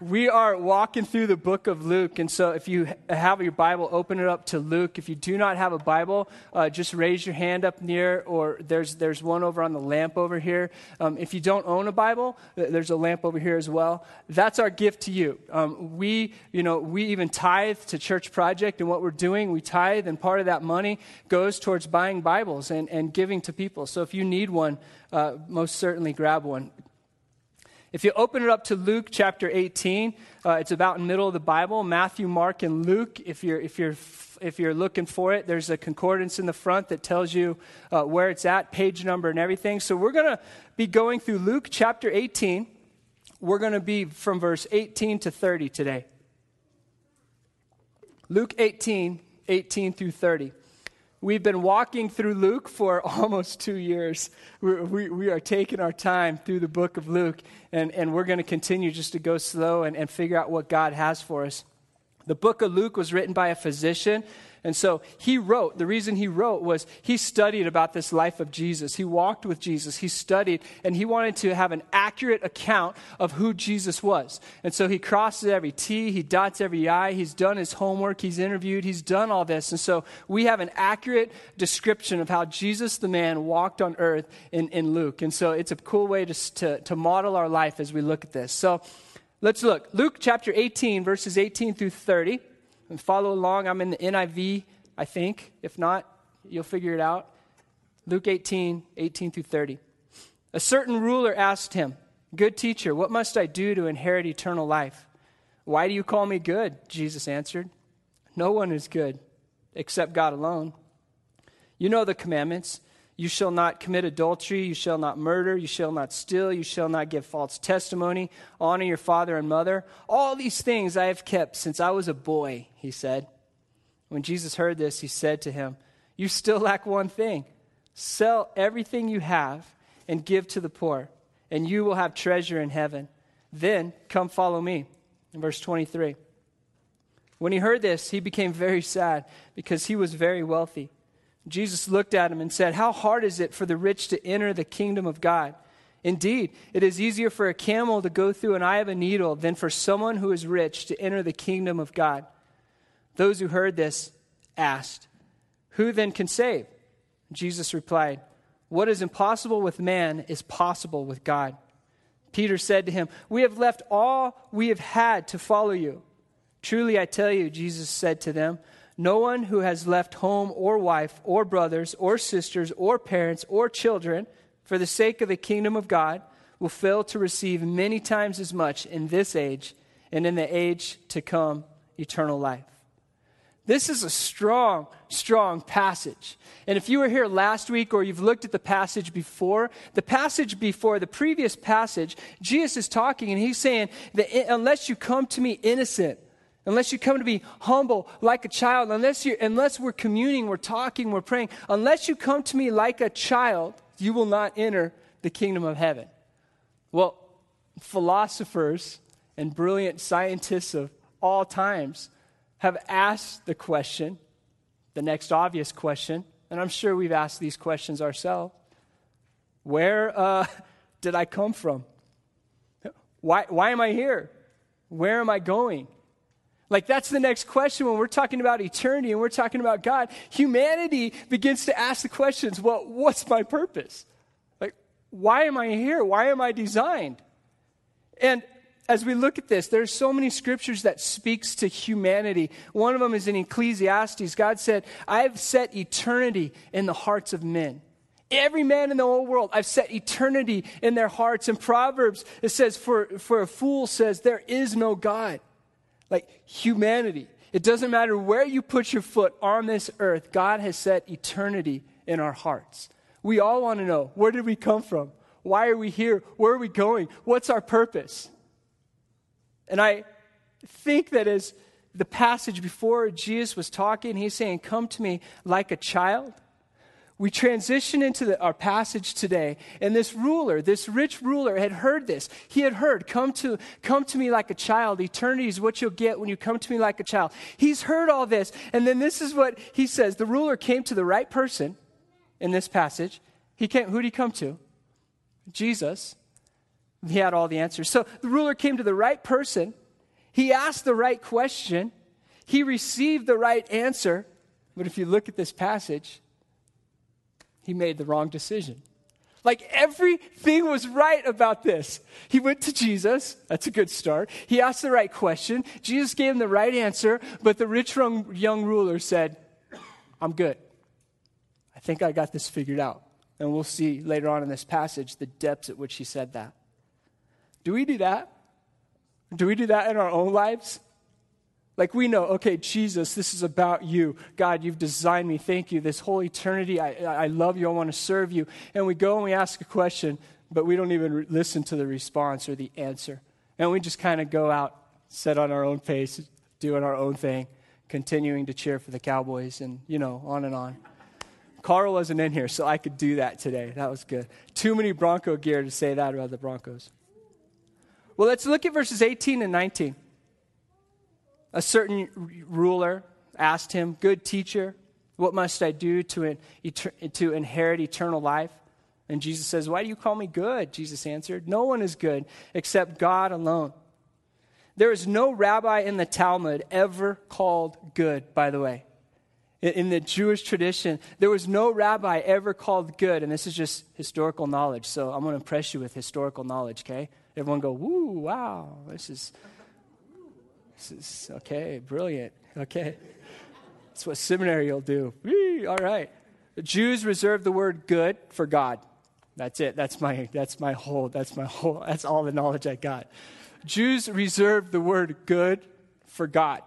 we are walking through the book of Luke. And so, if you have your Bible, open it up to Luke. If you do not have a Bible, uh, just raise your hand up near, or there's, there's one over on the lamp over here. Um, if you don't own a Bible, there's a lamp over here as well. That's our gift to you. Um, we, you know, we even tithe to Church Project, and what we're doing, we tithe, and part of that money goes towards buying Bibles and, and giving to people. So, if you need one, uh, most certainly grab one. If you open it up to Luke chapter 18, uh, it's about in the middle of the Bible. Matthew, Mark, and Luke. If you're if you're if you're looking for it, there's a concordance in the front that tells you uh, where it's at, page number, and everything. So we're going to be going through Luke chapter 18. We're going to be from verse 18 to 30 today. Luke 18, 18 through 30. We've been walking through Luke for almost two years. We're, we, we are taking our time through the book of Luke, and, and we're going to continue just to go slow and, and figure out what God has for us. The book of Luke was written by a physician and so he wrote, the reason he wrote was he studied about this life of Jesus. He walked with Jesus, he studied, and he wanted to have an accurate account of who Jesus was. And so he crosses every T, he dots every I, he's done his homework, he's interviewed, he's done all this. And so we have an accurate description of how Jesus the man walked on earth in, in Luke. And so it's a cool way to, to, to model our life as we look at this. So let's look. Luke chapter 18, verses 18 through 30 and follow along. I'm in the NIV, I think. If not, you'll figure it out. Luke 18, 18 through 30. A certain ruler asked him, Good teacher, what must I do to inherit eternal life? Why do you call me good? Jesus answered. No one is good except God alone. You know the commandments. You shall not commit adultery. You shall not murder. You shall not steal. You shall not give false testimony. Honor your father and mother. All these things I have kept since I was a boy, he said. When Jesus heard this, he said to him, You still lack one thing. Sell everything you have and give to the poor, and you will have treasure in heaven. Then come follow me. In verse 23. When he heard this, he became very sad because he was very wealthy. Jesus looked at him and said, How hard is it for the rich to enter the kingdom of God? Indeed, it is easier for a camel to go through an eye of a needle than for someone who is rich to enter the kingdom of God. Those who heard this asked, Who then can save? Jesus replied, What is impossible with man is possible with God. Peter said to him, We have left all we have had to follow you. Truly I tell you, Jesus said to them, no one who has left home or wife or brothers or sisters or parents or children for the sake of the kingdom of God will fail to receive many times as much in this age and in the age to come eternal life. This is a strong, strong passage. And if you were here last week or you've looked at the passage before, the passage before, the previous passage, Jesus is talking and he's saying that unless you come to me innocent, unless you come to be humble like a child, unless, you unless we're communing, we're talking, we're praying, unless you come to me like a child, you will not enter the kingdom of heaven. Well, philosophers and brilliant scientists of all times have asked the question, the next obvious question, and I'm sure we've asked these questions ourselves Where uh, did I come from? Why, why am I here? Where am I going? Like, that's the next question when we're talking about eternity and we're talking about God. Humanity begins to ask the questions well, what's my purpose? Like, why am I here? Why am I designed? And as we look at this, there's so many scriptures that speaks to humanity. One of them is in Ecclesiastes. God said, I have set eternity in the hearts of men. Every man in the whole world, I've set eternity in their hearts. In Proverbs, it says, for, for a fool says, there is no God like humanity. It doesn't matter where you put your foot on this earth, God has set eternity in our hearts. We all want to know where did we come from? Why are we here? Where are we going? What's our purpose? And I think that as the passage before Jesus was talking, he's saying, Come to me like a child we transition into the, our passage today, and this ruler, this rich ruler, had heard this. He had heard, come to, come to me like a child. Eternity is what you'll get when you come to me like a child. He's heard all this, and then this is what he says. The ruler came to the right person in this passage. He came, who did he come to? Jesus. He had all the answers. So the ruler came to the right person, He asked the right question, he received the right answer, but if you look at this passage, he made the wrong decision. Like everything was right about this. He went to Jesus. That's a good start. He asked the right question. Jesus gave him the right answer, but the rich young ruler said, I'm good. I think I got this figured out. And we'll see later on in this passage the depths at which he said that. Do we do that? Do we do that in our own lives? Like we know, okay, Jesus, this is about you. God, you've designed me. Thank you. This whole eternity, I, I love you. I want to serve you. And we go and we ask a question, but we don't even re- listen to the response or the answer. And we just kind of go out, set on our own pace, doing our own thing, continuing to cheer for the Cowboys, and, you know, on and on. Carl wasn't in here, so I could do that today. That was good. Too many Bronco gear to say that about the Broncos. Well, let's look at verses 18 and 19. A certain ruler asked him, Good teacher, what must I do to, to inherit eternal life? And Jesus says, Why do you call me good? Jesus answered, No one is good except God alone. There is no rabbi in the Talmud ever called good, by the way. In the Jewish tradition, there was no rabbi ever called good, and this is just historical knowledge. So I'm going to impress you with historical knowledge, okay? Everyone go, woo, wow, this is, is okay, brilliant, okay. That's what seminary will do. Whee, all right. The Jews reserve the word good for God. That's it. That's my, that's my whole, that's my whole, that's all the knowledge I got. Jews reserve the word good for God.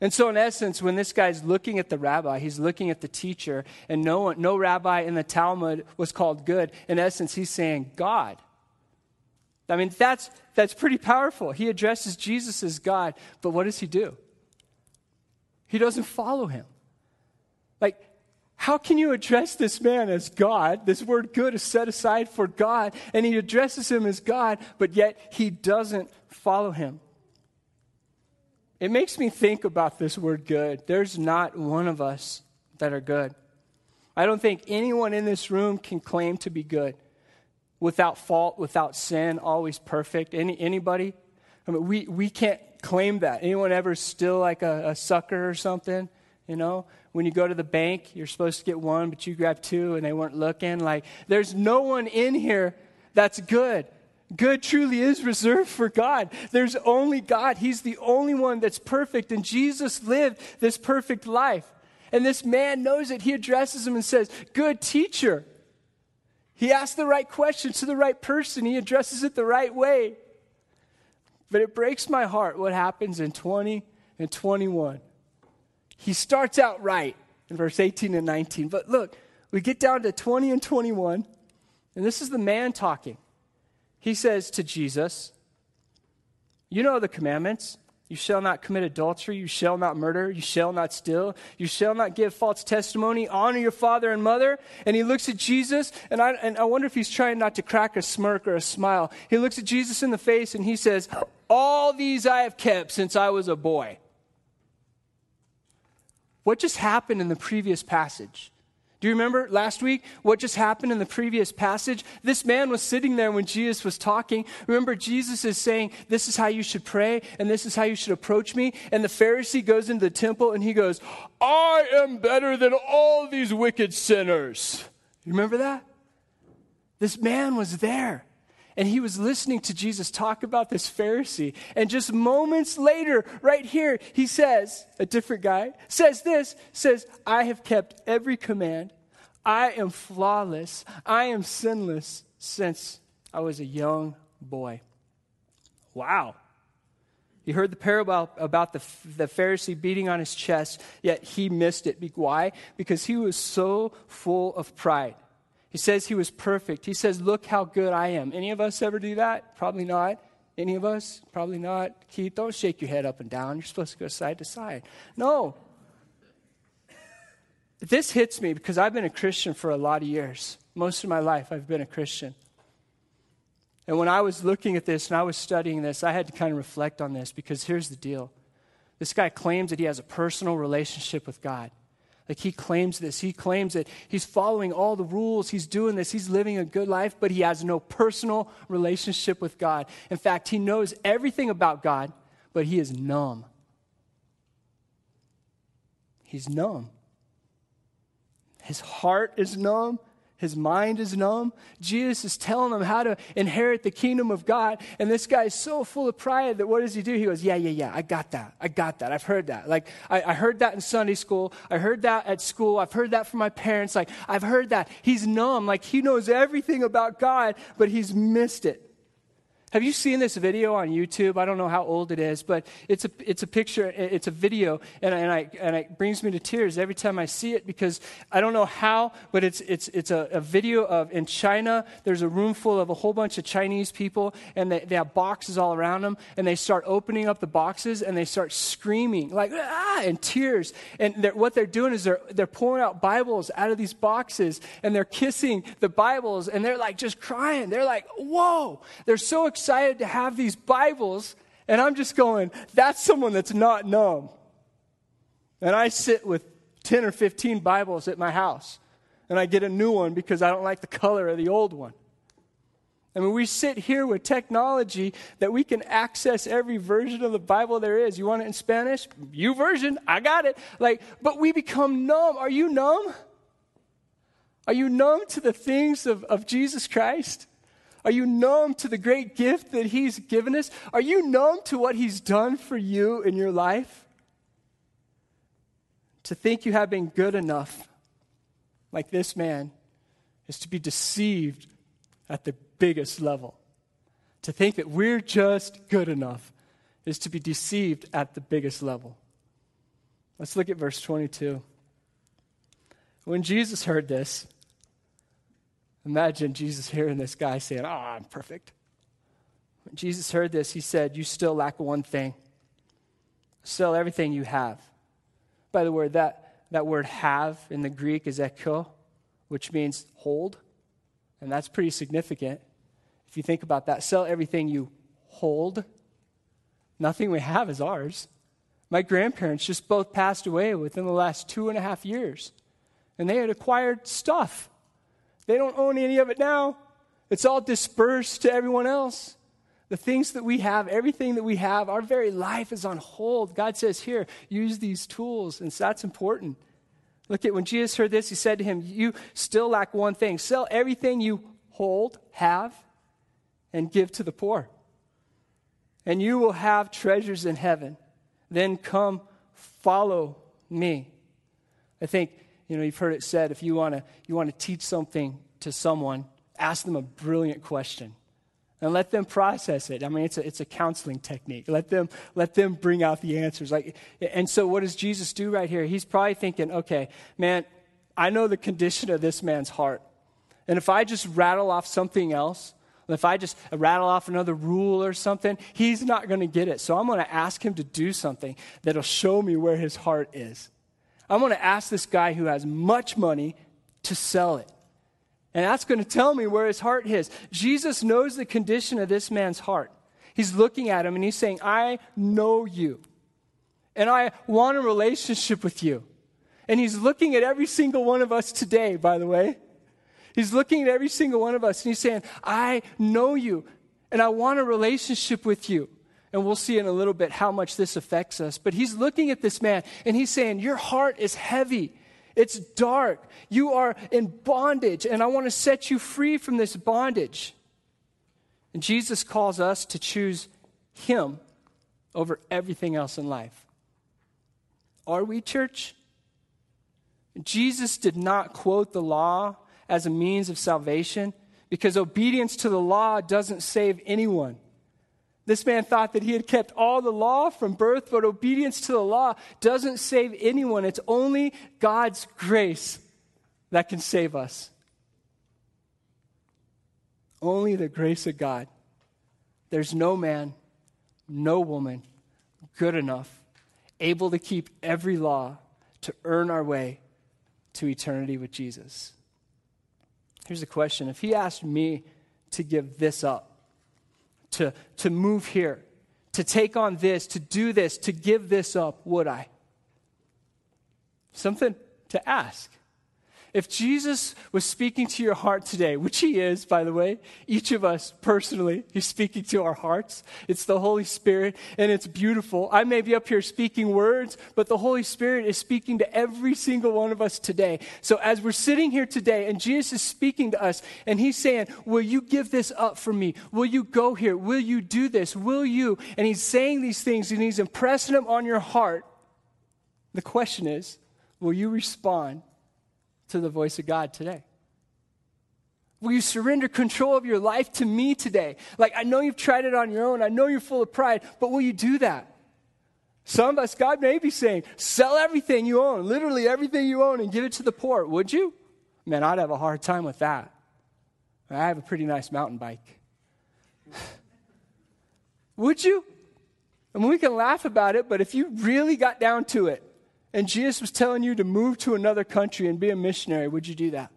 And so, in essence, when this guy's looking at the rabbi, he's looking at the teacher, and no, one, no rabbi in the Talmud was called good. In essence, he's saying God. I mean, that's, that's pretty powerful. He addresses Jesus as God, but what does he do? He doesn't follow him. Like, how can you address this man as God? This word good is set aside for God, and he addresses him as God, but yet he doesn't follow him. It makes me think about this word good. There's not one of us that are good. I don't think anyone in this room can claim to be good without fault, without sin, always perfect. Any, anybody? I mean, we, we can't claim that. Anyone ever still like a, a sucker or something? You know, when you go to the bank, you're supposed to get one, but you grab two and they weren't looking. Like, there's no one in here that's good. Good truly is reserved for God. There's only God. He's the only one that's perfect. And Jesus lived this perfect life. And this man knows it. He addresses him and says, Good teacher. He asks the right question to the right person. He addresses it the right way. But it breaks my heart what happens in 20 and 21. He starts out right in verse 18 and 19. But look, we get down to 20 and 21, and this is the man talking he says to Jesus, You know the commandments. You shall not commit adultery. You shall not murder. You shall not steal. You shall not give false testimony. Honor your father and mother. And he looks at Jesus, and I, and I wonder if he's trying not to crack a smirk or a smile. He looks at Jesus in the face and he says, All these I have kept since I was a boy. What just happened in the previous passage? Do you remember last week what just happened in the previous passage? This man was sitting there when Jesus was talking. Remember, Jesus is saying, This is how you should pray, and this is how you should approach me. And the Pharisee goes into the temple and he goes, I am better than all these wicked sinners. You remember that? This man was there. And he was listening to Jesus talk about this Pharisee. And just moments later, right here, he says, a different guy says this, says, I have kept every command. I am flawless. I am sinless since I was a young boy. Wow. You heard the parable about the, the Pharisee beating on his chest, yet he missed it. Why? Because he was so full of pride. He says he was perfect. He says, Look how good I am. Any of us ever do that? Probably not. Any of us? Probably not. Keith, don't shake your head up and down. You're supposed to go side to side. No. This hits me because I've been a Christian for a lot of years. Most of my life, I've been a Christian. And when I was looking at this and I was studying this, I had to kind of reflect on this because here's the deal this guy claims that he has a personal relationship with God. Like he claims this. He claims that he's following all the rules. He's doing this. He's living a good life, but he has no personal relationship with God. In fact, he knows everything about God, but he is numb. He's numb. His heart is numb. His mind is numb. Jesus is telling him how to inherit the kingdom of God. And this guy is so full of pride that what does he do? He goes, Yeah, yeah, yeah, I got that. I got that. I've heard that. Like, I, I heard that in Sunday school. I heard that at school. I've heard that from my parents. Like, I've heard that. He's numb. Like, he knows everything about God, but he's missed it. Have you seen this video on YouTube? I don't know how old it is, but it's a, it's a picture, it's a video, and, and, I, and it brings me to tears every time I see it because I don't know how, but it's, it's, it's a, a video of in China, there's a room full of a whole bunch of Chinese people, and they, they have boxes all around them, and they start opening up the boxes and they start screaming, like, ah, and tears. And they're, what they're doing is they're, they're pulling out Bibles out of these boxes, and they're kissing the Bibles, and they're like just crying. They're like, whoa. They're so excited excited to have these Bibles, and I'm just going, that's someone that's not numb. And I sit with 10 or 15 Bibles at my house, and I get a new one because I don't like the color of the old one. I mean, we sit here with technology that we can access every version of the Bible there is. You want it in Spanish? YouVersion, I got it. Like, but we become numb. Are you numb? Are you numb to the things of, of Jesus Christ? Are you numb to the great gift that He's given us? Are you numb to what He's done for you in your life? To think you have been good enough, like this man, is to be deceived at the biggest level. To think that we're just good enough is to be deceived at the biggest level. Let's look at verse 22. When Jesus heard this, Imagine Jesus hearing this guy saying, Oh, I'm perfect. When Jesus heard this, he said, You still lack one thing. Sell everything you have. By the way, that, that word have in the Greek is echo, which means hold. And that's pretty significant. If you think about that, sell everything you hold. Nothing we have is ours. My grandparents just both passed away within the last two and a half years, and they had acquired stuff. They don't own any of it now. It's all dispersed to everyone else. The things that we have, everything that we have, our very life is on hold. God says, Here, use these tools. And so that's important. Look at when Jesus heard this, he said to him, You still lack one thing. Sell everything you hold, have, and give to the poor. And you will have treasures in heaven. Then come follow me. I think you know, you've heard it said if you want to you want to teach something to someone, ask them a brilliant question and let them process it. I mean, it's a, it's a counseling technique. Let them, let them bring out the answers. Like, and so, what does Jesus do right here? He's probably thinking, okay, man, I know the condition of this man's heart. And if I just rattle off something else, if I just rattle off another rule or something, he's not going to get it. So I'm going to ask him to do something that'll show me where his heart is. I'm going to ask this guy who has much money to sell it. And that's going to tell me where his heart is. Jesus knows the condition of this man's heart. He's looking at him and he's saying, I know you. And I want a relationship with you. And he's looking at every single one of us today, by the way. He's looking at every single one of us and he's saying, I know you and I want a relationship with you. And we'll see in a little bit how much this affects us. But he's looking at this man and he's saying, Your heart is heavy. It's dark. You are in bondage, and I want to set you free from this bondage. And Jesus calls us to choose Him over everything else in life. Are we, church? Jesus did not quote the law as a means of salvation because obedience to the law doesn't save anyone. This man thought that he had kept all the law from birth, but obedience to the law doesn't save anyone. It's only God's grace that can save us. Only the grace of God. There's no man, no woman good enough, able to keep every law to earn our way to eternity with Jesus. Here's a question If he asked me to give this up, to, to move here, to take on this, to do this, to give this up, would I? Something to ask. If Jesus was speaking to your heart today, which he is, by the way, each of us personally, he's speaking to our hearts. It's the Holy Spirit, and it's beautiful. I may be up here speaking words, but the Holy Spirit is speaking to every single one of us today. So as we're sitting here today, and Jesus is speaking to us, and he's saying, Will you give this up for me? Will you go here? Will you do this? Will you? And he's saying these things, and he's impressing them on your heart. The question is, will you respond? To the voice of God today? Will you surrender control of your life to me today? Like, I know you've tried it on your own. I know you're full of pride, but will you do that? Some of us, God may be saying, sell everything you own, literally everything you own, and give it to the poor. Would you? Man, I'd have a hard time with that. I have a pretty nice mountain bike. Would you? I mean, we can laugh about it, but if you really got down to it, and Jesus was telling you to move to another country and be a missionary, would you do that?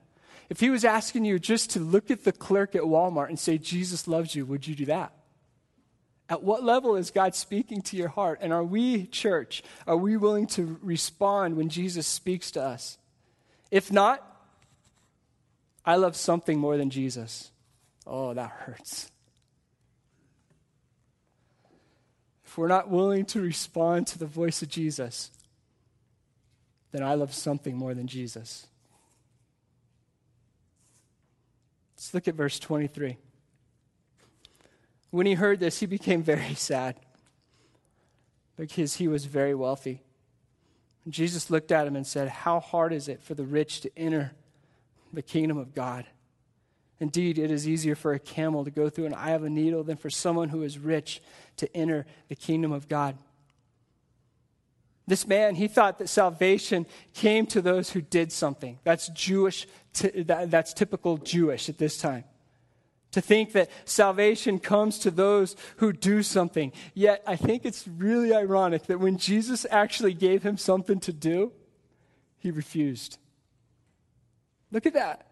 If he was asking you just to look at the clerk at Walmart and say, Jesus loves you, would you do that? At what level is God speaking to your heart? And are we, church, are we willing to respond when Jesus speaks to us? If not, I love something more than Jesus. Oh, that hurts. If we're not willing to respond to the voice of Jesus, then I love something more than Jesus. Let's look at verse 23. When he heard this, he became very sad because he was very wealthy. Jesus looked at him and said, How hard is it for the rich to enter the kingdom of God? Indeed, it is easier for a camel to go through an eye of a needle than for someone who is rich to enter the kingdom of God. This man, he thought that salvation came to those who did something. That's Jewish, that's typical Jewish at this time. To think that salvation comes to those who do something. Yet, I think it's really ironic that when Jesus actually gave him something to do, he refused. Look at that.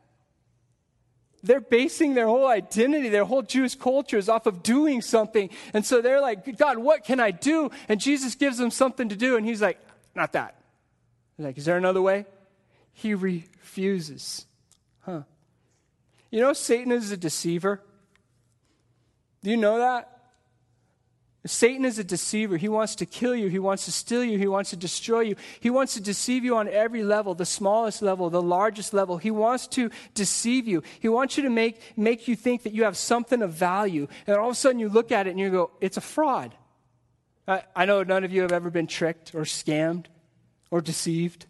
They're basing their whole identity, their whole Jewish culture is off of doing something. And so they're like, God, what can I do? And Jesus gives them something to do. And he's like, not that. He's like, is there another way? He refuses. Huh. You know, Satan is a deceiver. Do you know that? Satan is a deceiver. He wants to kill you. He wants to steal you. He wants to destroy you. He wants to deceive you on every level, the smallest level, the largest level. He wants to deceive you. He wants you to make, make you think that you have something of value. And all of a sudden you look at it and you go, it's a fraud. I, I know none of you have ever been tricked or scammed or deceived.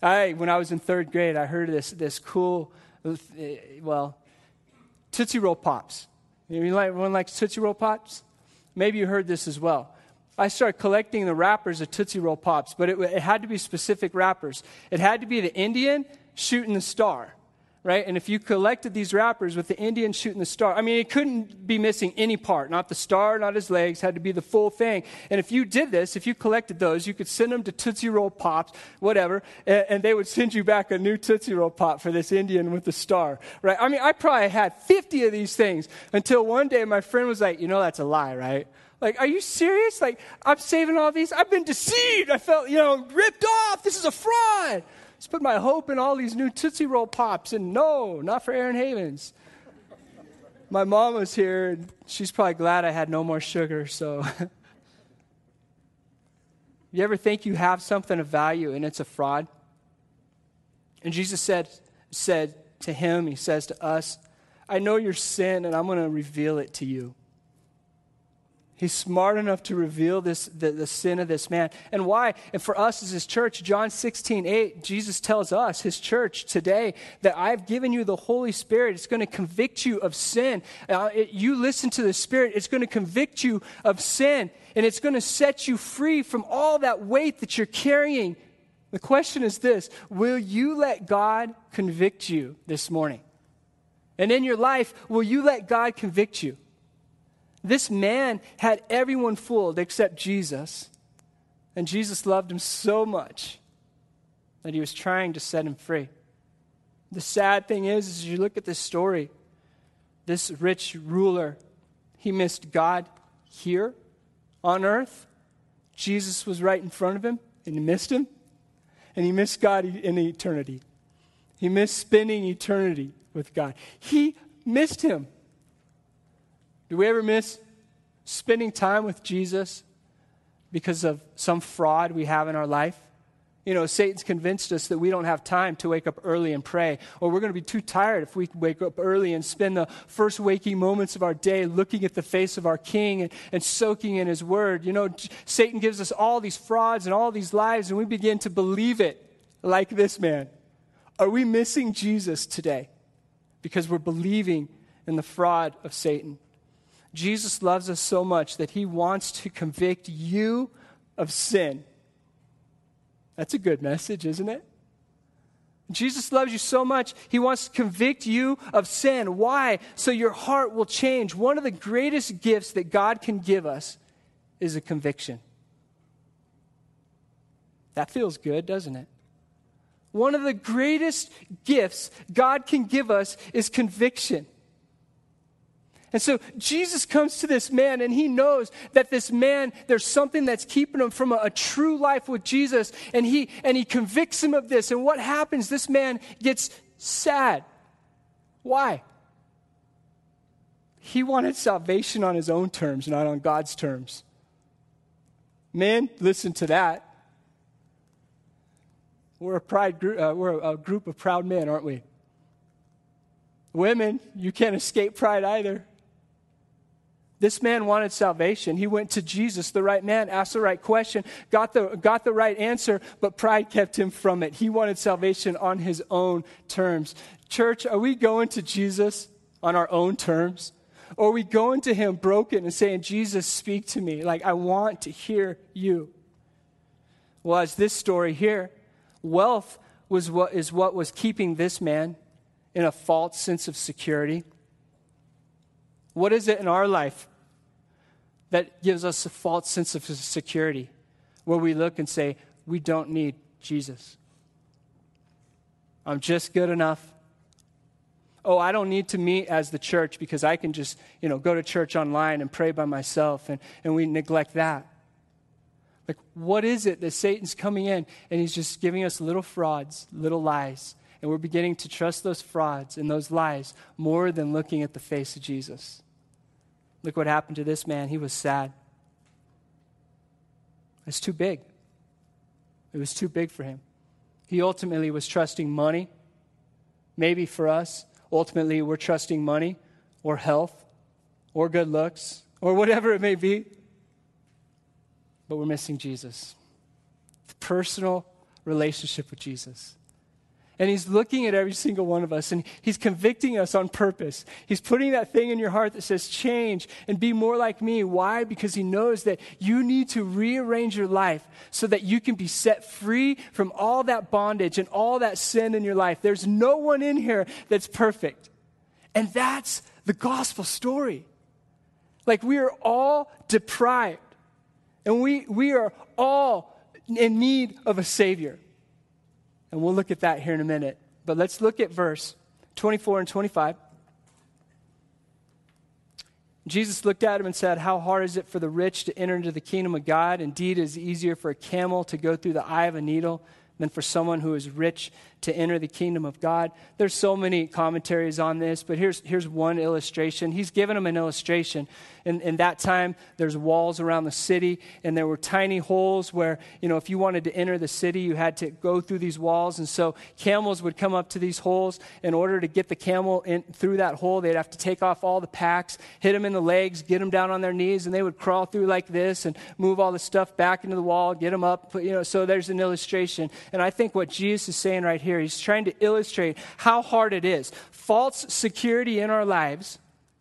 I, when I was in third grade, I heard this, this cool, uh, well, Tootsie Roll Pops. You like, one likes Tootsie Roll Pops? Maybe you heard this as well. I started collecting the wrappers of Tootsie Roll Pops, but it, it had to be specific wrappers. It had to be the Indian shooting the star, right? And if you collected these wrappers with the Indian shooting the star, I mean, it couldn't be missing any part, not the star, not his legs, had to be the full thing. And if you did this, if you collected those, you could send them to Tootsie Roll Pops, whatever, and, and they would send you back a new Tootsie Roll Pop for this Indian with the star, right? I mean, I probably had 50 of these things until one day my friend was like, you know, that's a lie, right? Like, are you serious? Like, I'm saving all these? I've been deceived. I felt, you know, ripped off. This is a fraud. Just put my hope in all these new Tootsie Roll Pops, and no, not for Aaron Havens. My mom was here, and she's probably glad I had no more sugar, so. you ever think you have something of value and it's a fraud? And Jesus said, said to him, He says to us, I know your sin, and I'm going to reveal it to you. He's smart enough to reveal this, the, the, sin of this man. And why? And for us as his church, John 16, 8, Jesus tells us, his church today, that I've given you the Holy Spirit. It's going to convict you of sin. Uh, it, you listen to the Spirit, it's going to convict you of sin. And it's going to set you free from all that weight that you're carrying. The question is this Will you let God convict you this morning? And in your life, will you let God convict you? This man had everyone fooled except Jesus. And Jesus loved him so much that he was trying to set him free. The sad thing is, as you look at this story, this rich ruler, he missed God here on earth. Jesus was right in front of him, and he missed him. And he missed God in eternity. He missed spending eternity with God. He missed him. Do we ever miss spending time with Jesus because of some fraud we have in our life? You know, Satan's convinced us that we don't have time to wake up early and pray, or we're going to be too tired if we wake up early and spend the first waking moments of our day looking at the face of our King and, and soaking in His Word. You know, Satan gives us all these frauds and all these lies, and we begin to believe it like this man. Are we missing Jesus today because we're believing in the fraud of Satan? Jesus loves us so much that he wants to convict you of sin that's a good message, isn't it? Jesus loves you so much, he wants to convict you of sin. Why? So your heart will change. One of the greatest gifts that God can give us is a conviction. That feels good, doesn't it? One of the greatest gifts God can give us is conviction. And so Jesus comes to this man and he knows that this man, there's something that's keeping him from a, a, true life with Jesus. And he, and he convicts him of this. And what happens? This man gets sad. Why? He wanted salvation on his own terms, not on God's terms. Men, listen to that. We're a, pride group, uh, we're a group of proud men, aren't we? Women, you can't escape pride either. This man wanted salvation. He went to Jesus, the right man, asked the right question, got the, got the right answer, but pride kept him from it. He wanted salvation on his own terms. Church, are we going to Jesus on our own terms? Or are we going to him broken and saying, Jesus, speak to me? Like, I want to hear you. Well, as this story here, wealth was what, is what was keeping this man in a false sense of security. What is it in our life that gives us a false sense of security where we look and say, we don't need Jesus? I'm just good enough. Oh, I don't need to meet as the church because I can just, you know, go to church online and pray by myself, and, and we neglect that. Like, what is it that Satan's coming in and he's just giving us little frauds, little lies, and we're beginning to trust those frauds and those lies more than looking at the face of Jesus? Look what happened to this man. He was sad. It's too big. It was too big for him. He ultimately was trusting money. Maybe for us, ultimately, we're trusting money or health or good looks or whatever it may be. But we're missing Jesus. The personal relationship with Jesus. And he's looking at every single one of us and he's convicting us on purpose. He's putting that thing in your heart that says, change and be more like me. Why? Because he knows that you need to rearrange your life so that you can be set free from all that bondage and all that sin in your life. There's no one in here that's perfect. And that's the gospel story. Like we are all deprived and we, we are all in need of a savior. And we'll look at that here in a minute. But let's look at verse 24 and 25. Jesus looked at him and said, How hard is it for the rich to enter into the kingdom of God? Indeed, it is easier for a camel to go through the eye of a needle than for someone who is rich to enter the kingdom of God. There's so many commentaries on this, but here's, here's one illustration. He's given them an illustration. In, in that time, there's walls around the city, and there were tiny holes where, you know, if you wanted to enter the city, you had to go through these walls. And so camels would come up to these holes. In order to get the camel in, through that hole, they'd have to take off all the packs, hit them in the legs, get them down on their knees, and they would crawl through like this and move all the stuff back into the wall, get them up. You know, so there's an illustration. And I think what Jesus is saying right here, he's trying to illustrate how hard it is. False security in our lives,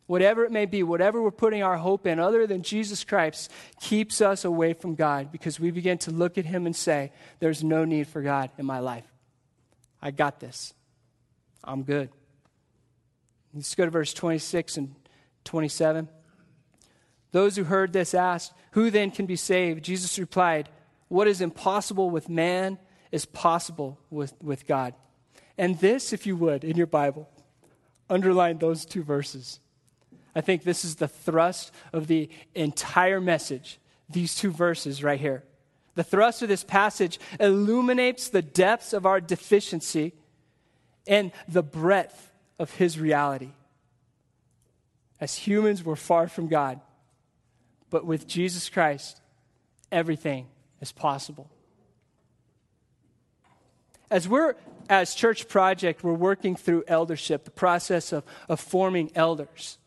whatever it may be, whatever we're putting our hope in, other than Jesus Christ, keeps us away from God because we begin to look at Him and say, There's no need for God in my life. I got this. I'm good. Let's go to verse 26 and 27. Those who heard this asked, Who then can be saved? Jesus replied, What is impossible with man is possible with, with God. And this, if you would, in your Bible, underline those two verses. I think this is the thrust of the entire message, these two verses right here. The thrust of this passage illuminates the depths of our deficiency and the breadth of his reality. As humans, we're far from God. But with Jesus Christ, everything is possible. As we're, as Church Project, we're working through eldership, the process of, of forming elders.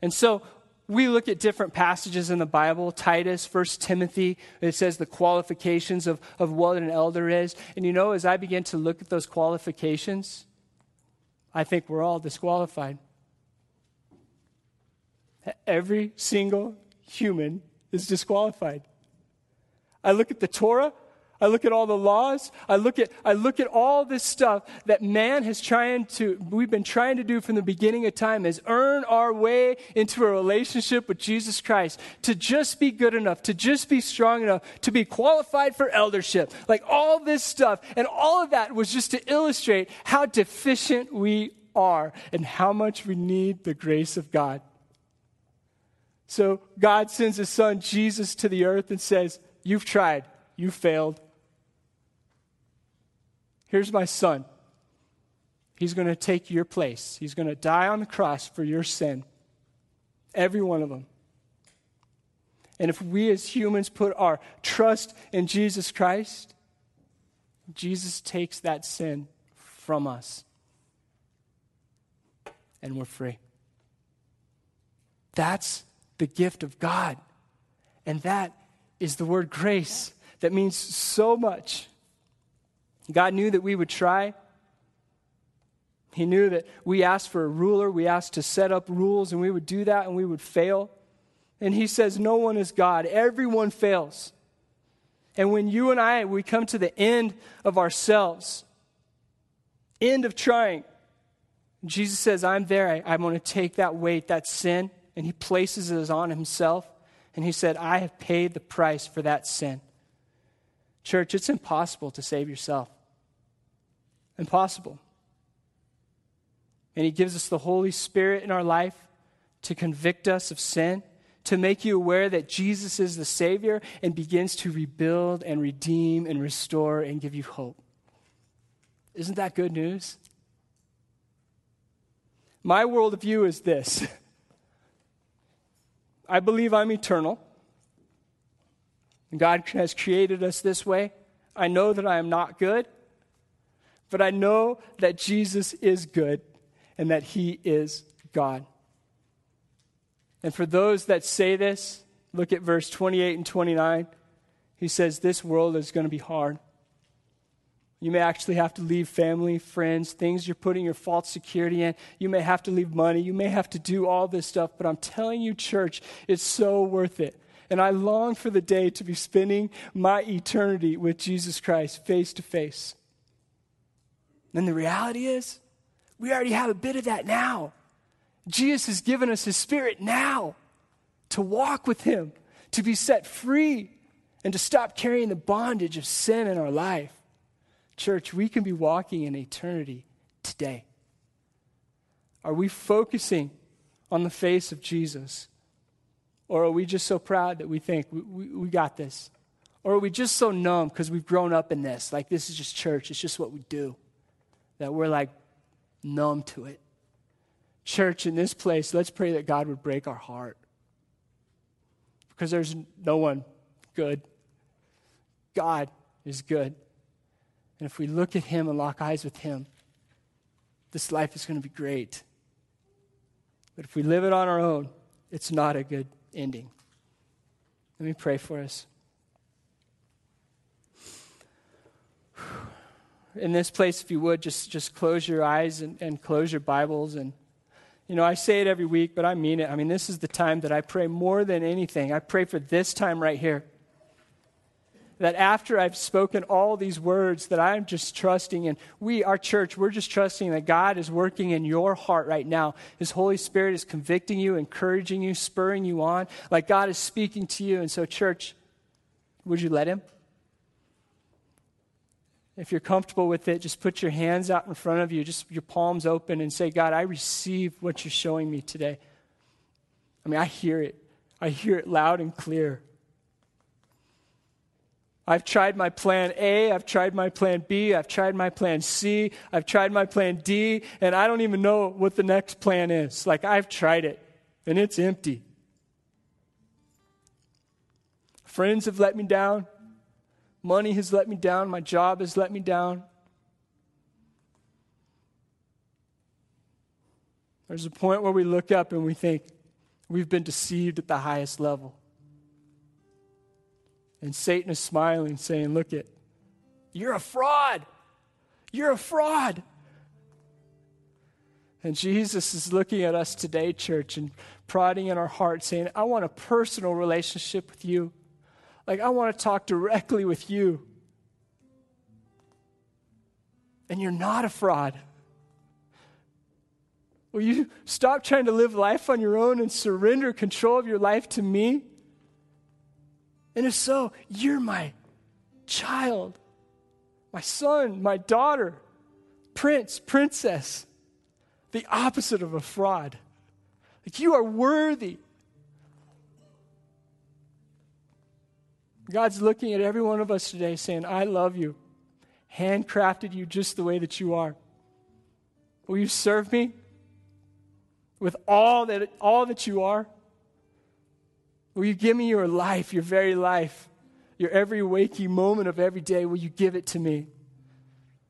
And so we look at different passages in the Bible, Titus, First Timothy, it says the qualifications of, of what an elder is. And you know, as I begin to look at those qualifications, I think we're all disqualified. Every single human is disqualified. I look at the Torah, I look at all the laws. I look at, I look at all this stuff that man has trying to, we've been trying to do from the beginning of time is earn our way into a relationship with Jesus Christ, to just be good enough, to just be strong enough, to be qualified for eldership. Like all this stuff. And all of that was just to illustrate how deficient we are and how much we need the grace of God. So God sends his son Jesus to the earth and says, You've tried, you failed Here's my son. He's going to take your place. He's going to die on the cross for your sin. Every one of them. And if we as humans put our trust in Jesus Christ, Jesus takes that sin from us. And we're free. That's the gift of God. And that is the word grace that means so much God knew that we would try. He knew that we asked for a ruler, we asked to set up rules, and we would do that and we would fail. And He says, No one is God, everyone fails. And when you and I, we come to the end of ourselves, end of trying, Jesus says, I'm there. I, I'm going to take that weight, that sin, and He places it on Himself. And He said, I have paid the price for that sin. Church, it's impossible to save yourself. Impossible. And He gives us the Holy Spirit in our life to convict us of sin, to make you aware that Jesus is the Savior, and begins to rebuild and redeem and restore and give you hope. Isn't that good news? My worldview is this I believe I'm eternal. God has created us this way. I know that I am not good. But I know that Jesus is good and that he is God. And for those that say this, look at verse 28 and 29. He says, This world is going to be hard. You may actually have to leave family, friends, things you're putting your false security in. You may have to leave money. You may have to do all this stuff. But I'm telling you, church, it's so worth it. And I long for the day to be spending my eternity with Jesus Christ face to face. And the reality is, we already have a bit of that now. Jesus has given us his spirit now to walk with him, to be set free, and to stop carrying the bondage of sin in our life. Church, we can be walking in eternity today. Are we focusing on the face of Jesus? Or are we just so proud that we think we, we, we got this? Or are we just so numb because we've grown up in this? Like, this is just church, it's just what we do that we're like numb to it. Church, in this place, let's pray that God would break our heart. Because there's no one good. God is good. And if we look at Him and lock eyes with Him, this life is going to be great. But if we live it on our own, it's not a good ending. Let me pray for us. in this place, if you would, just, just close your eyes and, and close your Bibles. And, you know, I say it every week, but I mean it. I mean, this is the time that I pray more than anything. I pray for this time right here. That after I've spoken all these words, that I'm just trusting, and we, our church, we're just trusting that God is working in your heart right now. His Holy Spirit is convicting you, encouraging you, spurring you on, like God is speaking to you. And so, church, would you let Him? If you're comfortable with it, just put your hands out in front of you, just your palms open, and say, God, I receive what you're showing me today. I mean, I hear it. I hear it loud and clear. I've tried my plan A, I've tried my plan B, I've tried my plan C, I've tried my plan D, and I don't even know what the next plan is. Like, I've tried it, and it's empty. Friends have let me down. Money has let me down. My job has let me down. There's a point where we look up and we think, we've been deceived at the highest level. And Satan is smiling, saying, Look it, you're a fraud. You're a fraud. And Jesus is looking at us today, church, and prodding in our hearts, saying, I want a personal relationship with you. Like, I want to talk directly with you. And you're not a fraud. Will you stop trying to live life on your own and surrender control of your life to me? And if so, you're my child, my son, my daughter, prince, princess, the opposite of a fraud. Like you are worthy. God's looking at every one of us today saying, I love you, handcrafted you just the way that you are. Will you serve me? with all that, all that you are? Will you give me your life, your very life, your every waking moment of every day? Will you give it to me?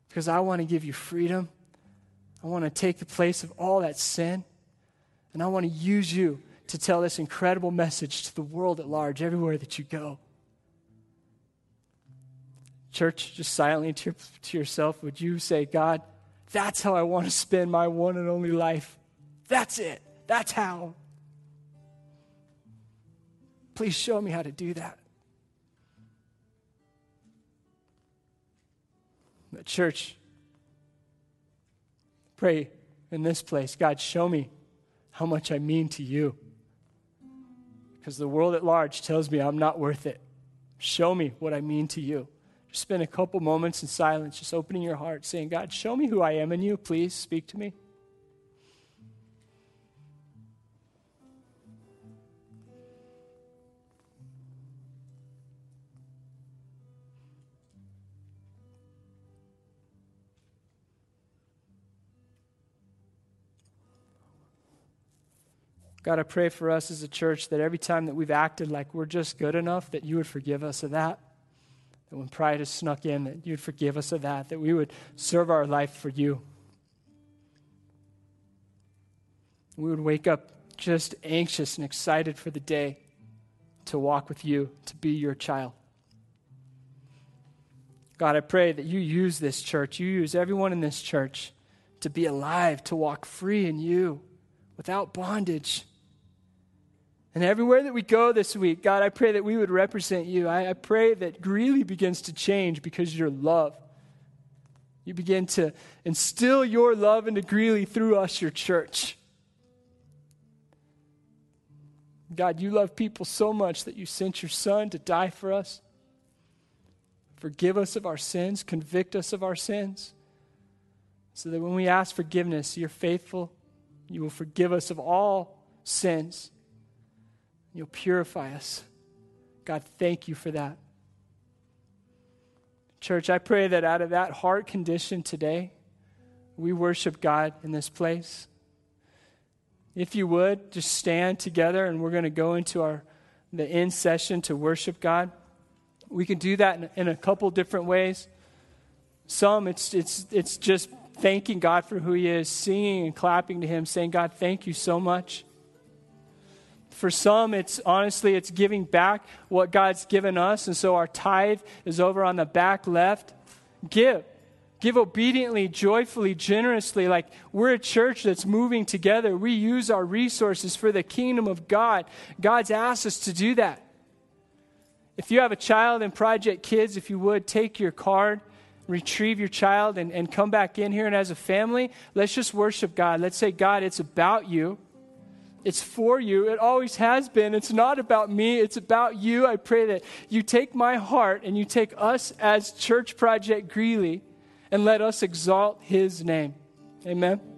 Because I want to give you freedom. I want to take the place of all that sin. And I want to use you to tell this incredible message to the world at large, everywhere that you go. Church, just silently to, to yourself, would you say, God, that's how I want to spend my one and only life? That's it. That's how. Please show me how to do that. The church, pray in this place God, show me how much I mean to you. Because the world at large tells me I'm not worth it. Show me what I mean to you. Just spend a couple moments in silence, just opening your heart, saying, God, show me who I am in you. Please speak to me. God, I pray for us as a church that every time that we've acted like we're just good enough, that you would forgive us of that. That when pride has snuck in, that you'd forgive us of that, that we would serve our life for you. We would wake up just anxious and excited for the day to walk with you, to be your child. God, I pray that you use this church, you use everyone in this church to be alive, to walk free in you without bondage. And everywhere that we go this week, God, I pray that we would represent you. I, I pray that Greeley begins to change because of your love. You begin to instill your love into Greeley through us, your church. God, you love people so much that you sent your son to die for us. Forgive us of our sins, convict us of our sins, so that when we ask forgiveness, you're faithful. You will forgive us of all sins You'll purify us. God, thank you for that. Church, I pray that out of that heart condition today, we worship God in this place. If you would, just stand together and we're going to go into our the end session to worship God. We can do that in, in a couple different ways. Some it's it's it's just thanking God for who he is, singing and clapping to him, saying, God, thank you so much. For some, it's honestly, it's giving back what God's given us. And so our tithe is over on the back left. Give. Give obediently, joyfully, generously. Like we're a church that's moving together. We use our resources for the kingdom of God. God's asked us to do that. If you have a child in Project Kids, if you would, take your card, retrieve your child, and, and come back in here. And as a family, let's just worship God. Let's say, God, it's about you. It's for you. It always has been. It's not about me, it's about you. I pray that you take my heart and you take us as Church Project Greeley and let us exalt his name. Amen.